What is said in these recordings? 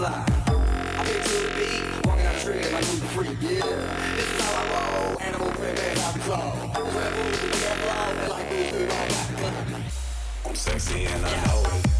fly. I been to the beat, walking out the street like who's free, yeah. This is how I roll, animal print man out the club. Red like the. I'm sexy and I know it.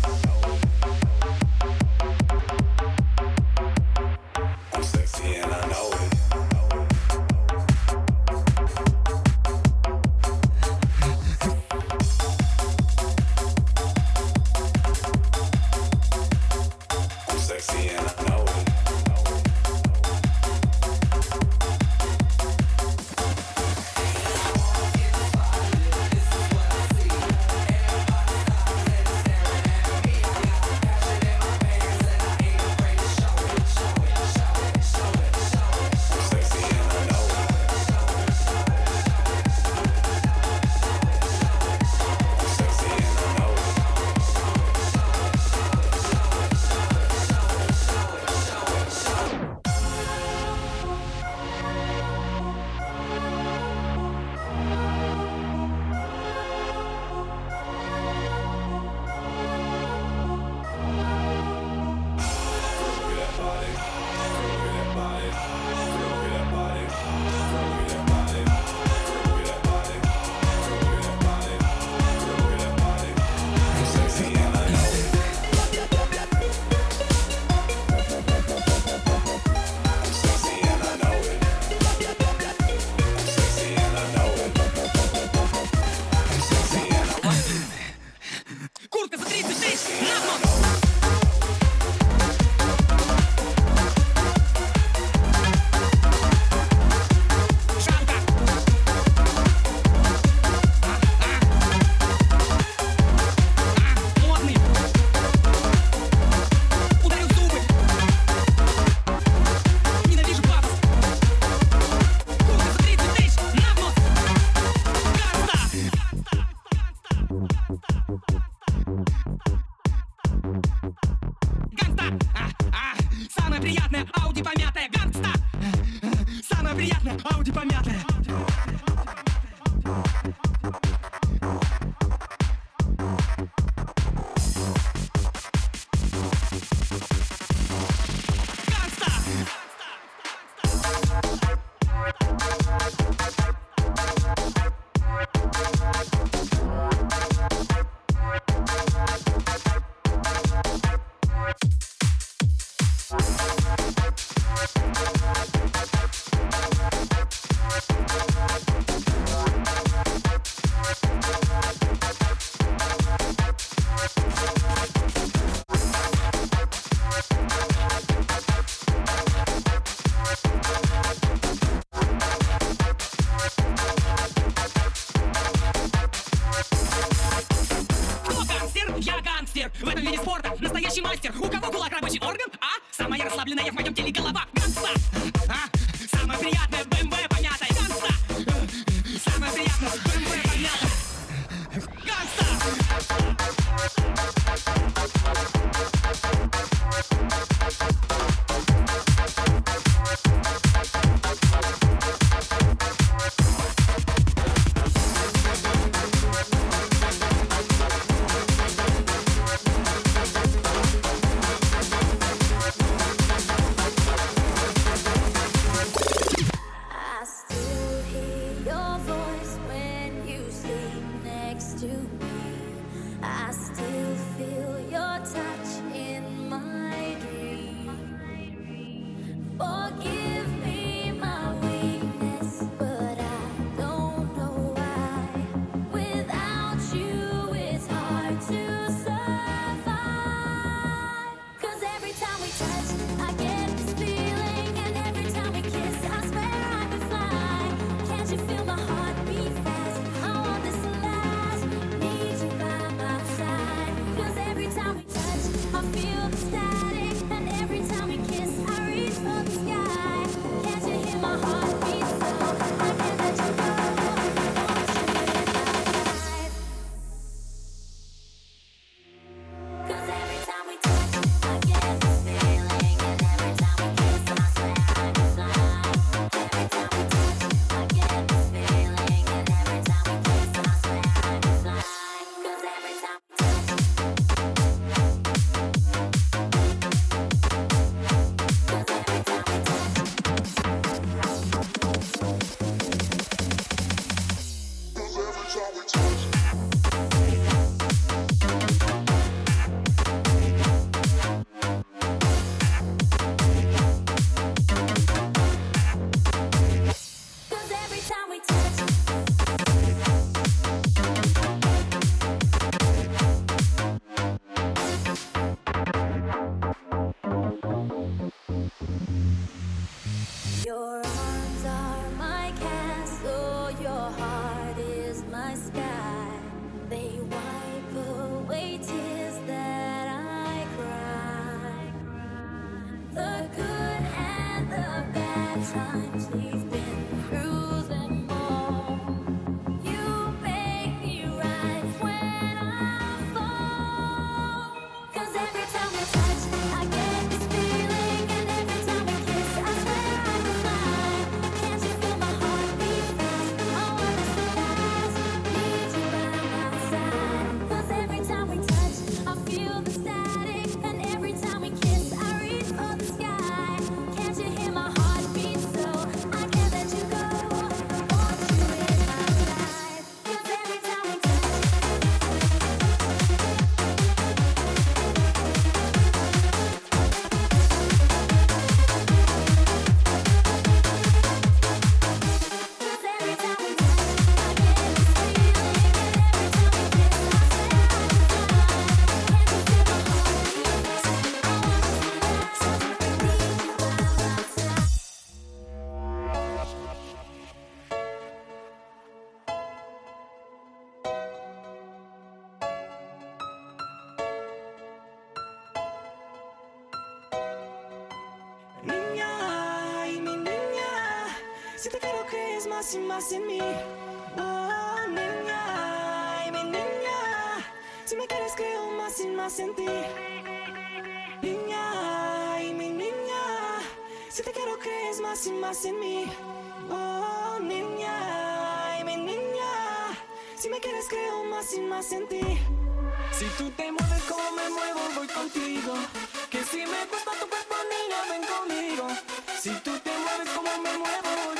мастер В этом виде спорта настоящий мастер У кого кулак рабочий орган, а? Самая расслабленная в моем теле голова Ганса! en mí. Oh, niña, mi niña. Si me quieres, creo más y más en ti. Niña, mi niña. Si te quiero, crees más y más en mí. Oh, niña, mi niña. Si me quieres, creo más y más en ti. Si tú te mueves como me muevo, voy contigo. Que si me gusta tu cuerpo, niña, ven conmigo. Si tú te mueves como me muevo, voy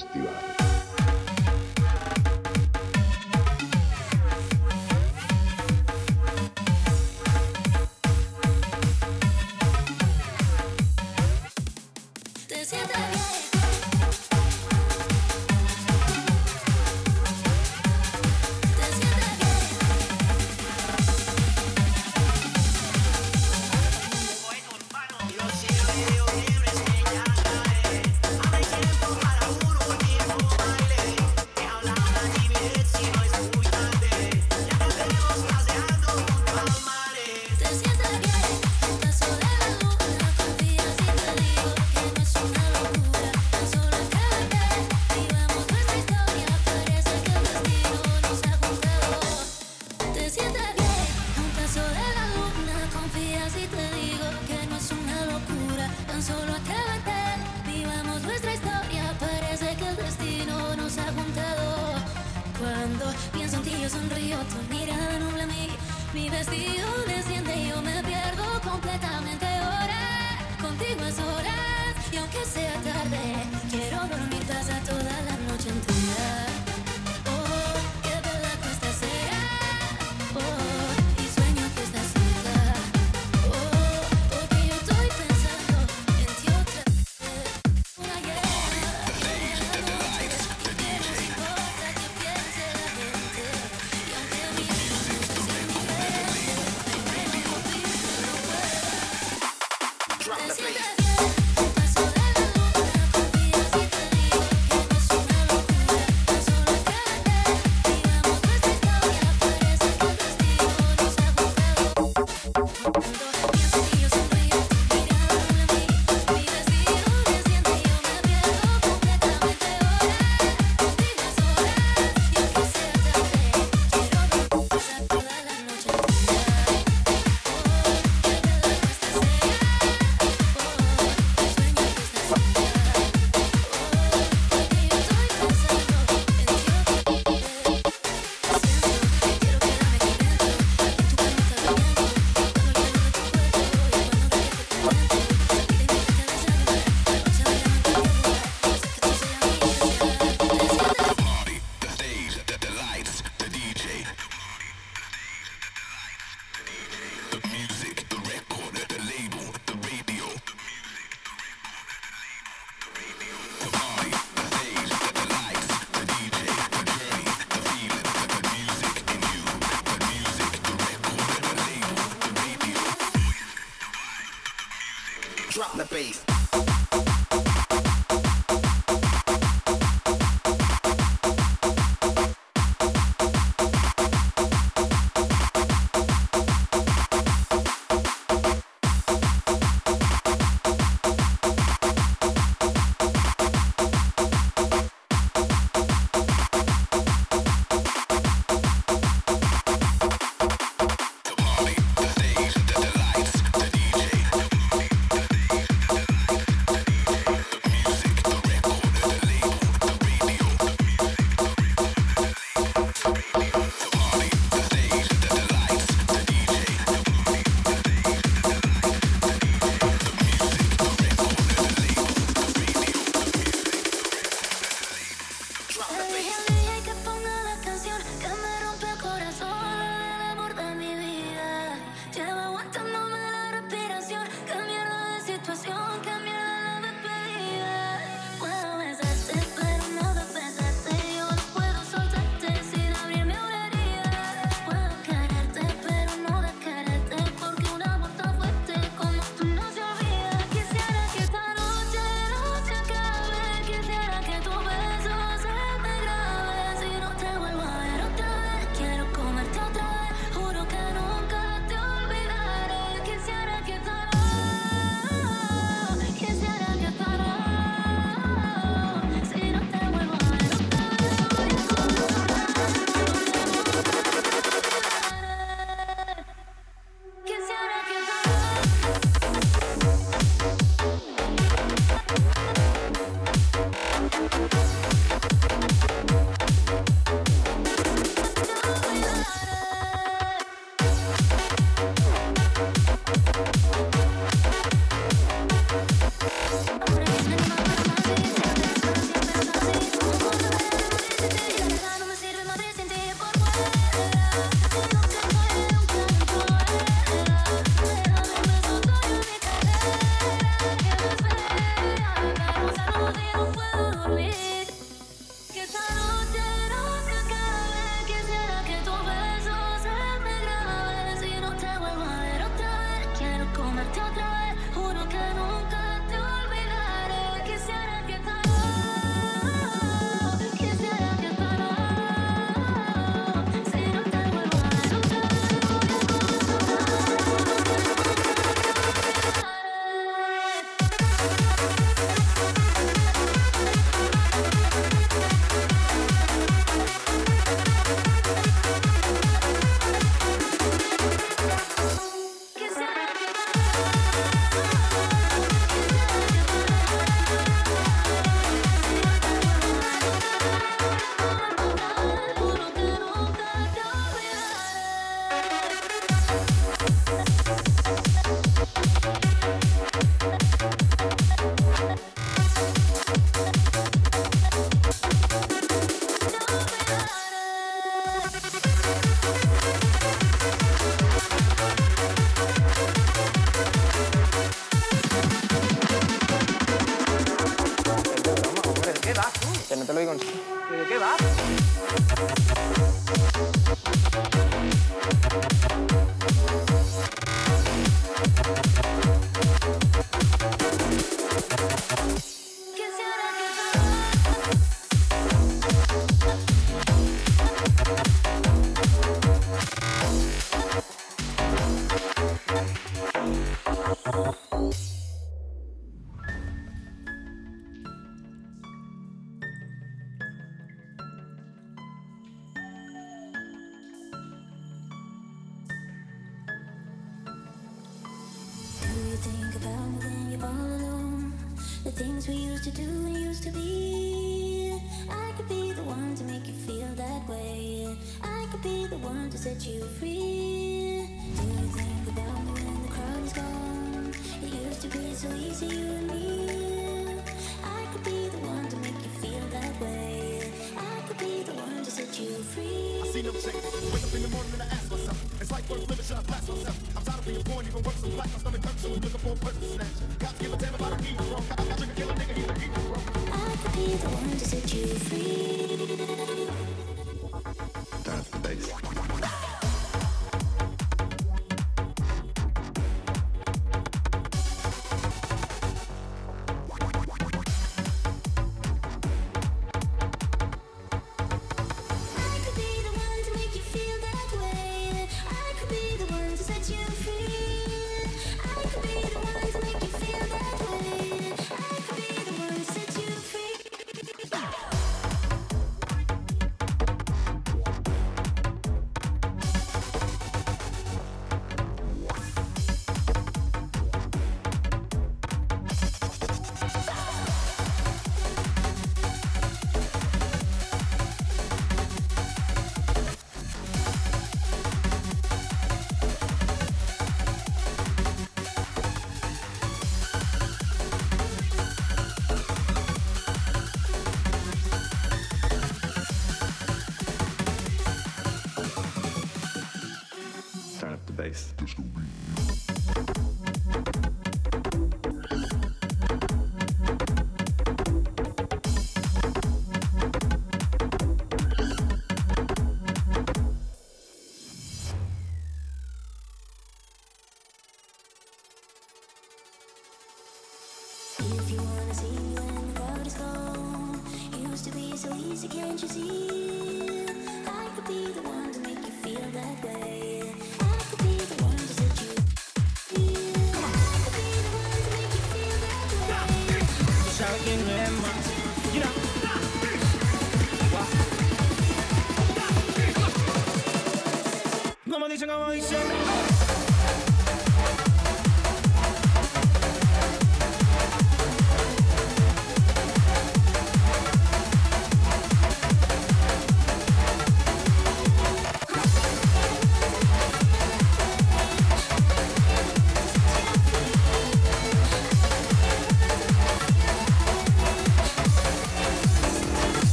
Festival.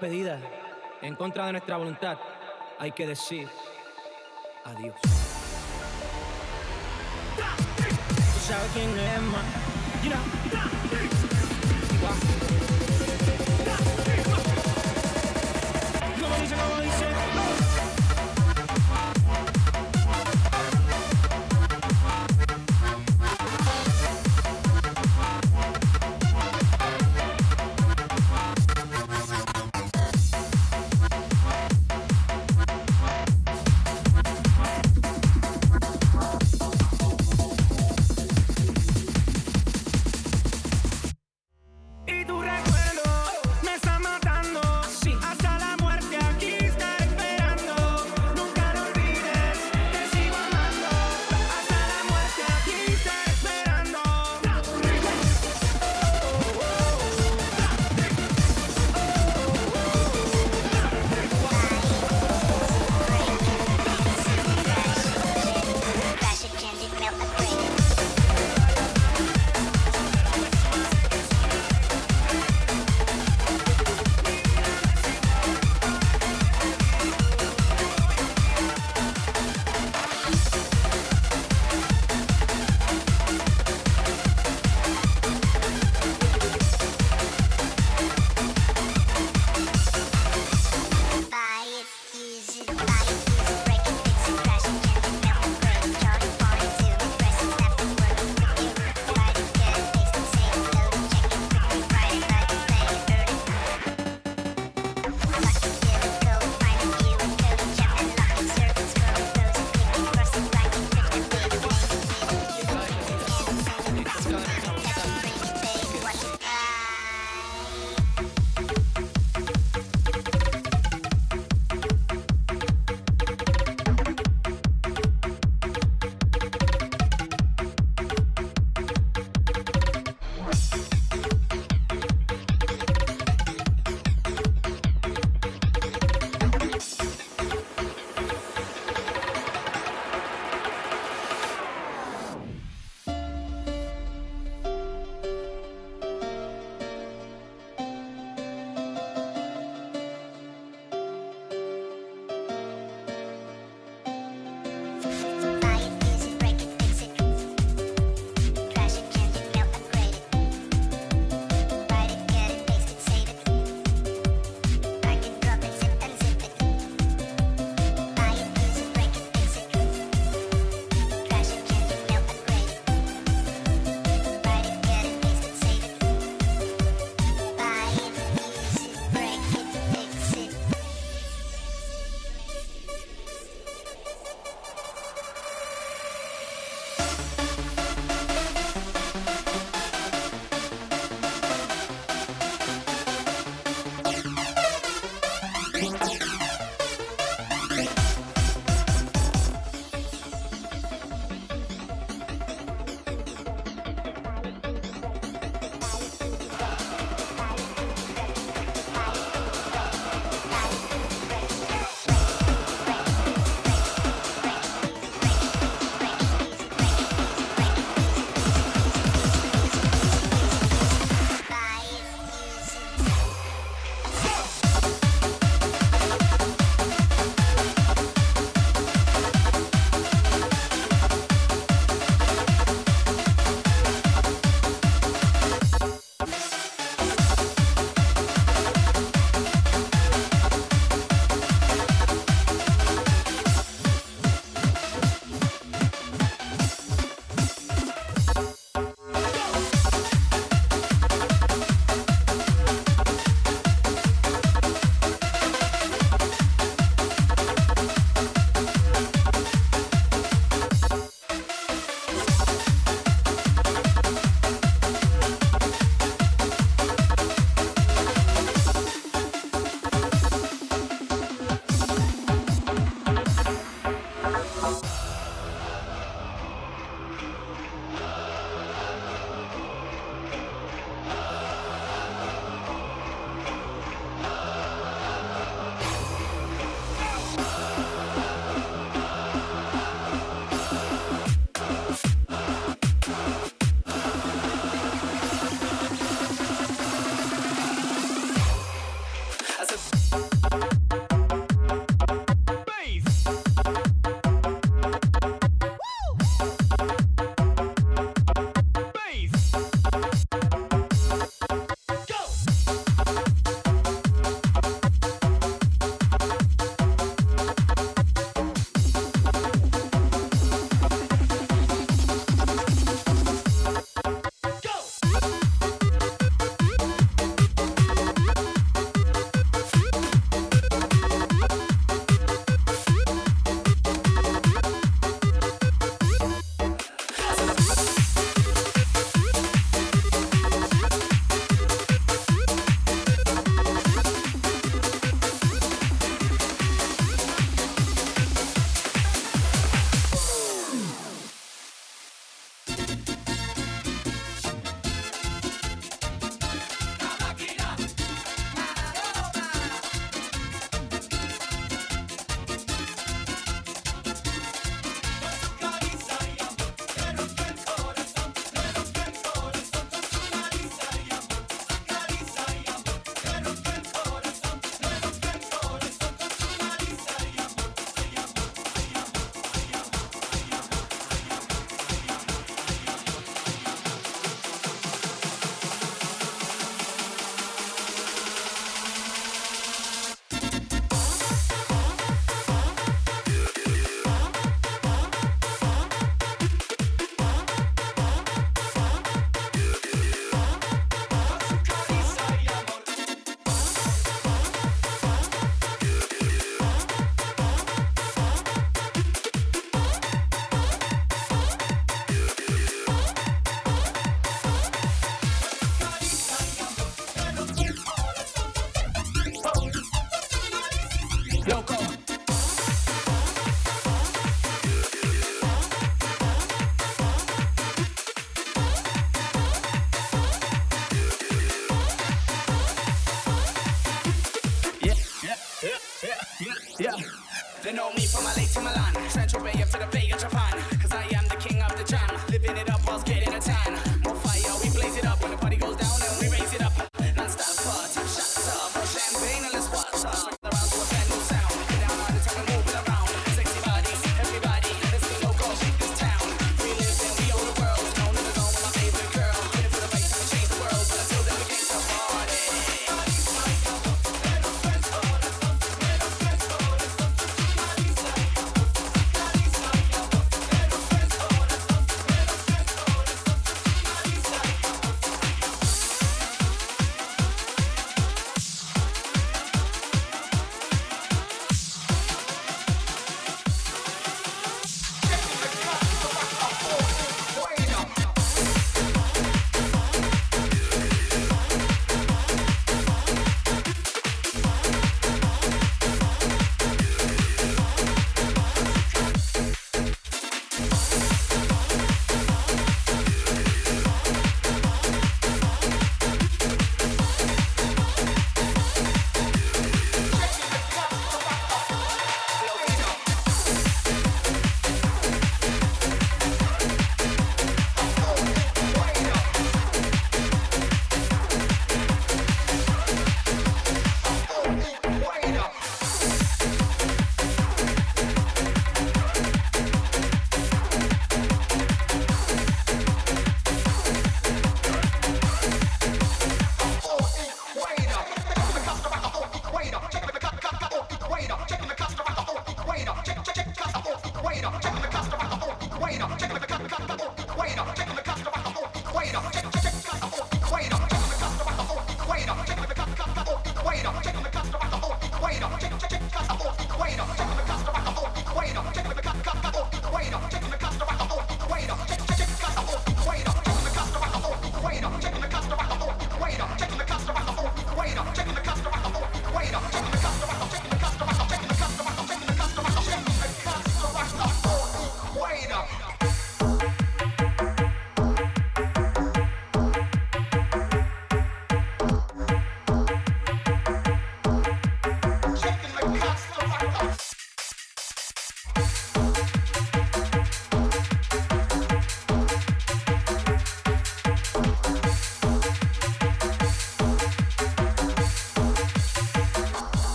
despedida, en contra de nuestra voluntad, hay que decir adiós. Tú sabes quién es, man. You know. Dice, como dice.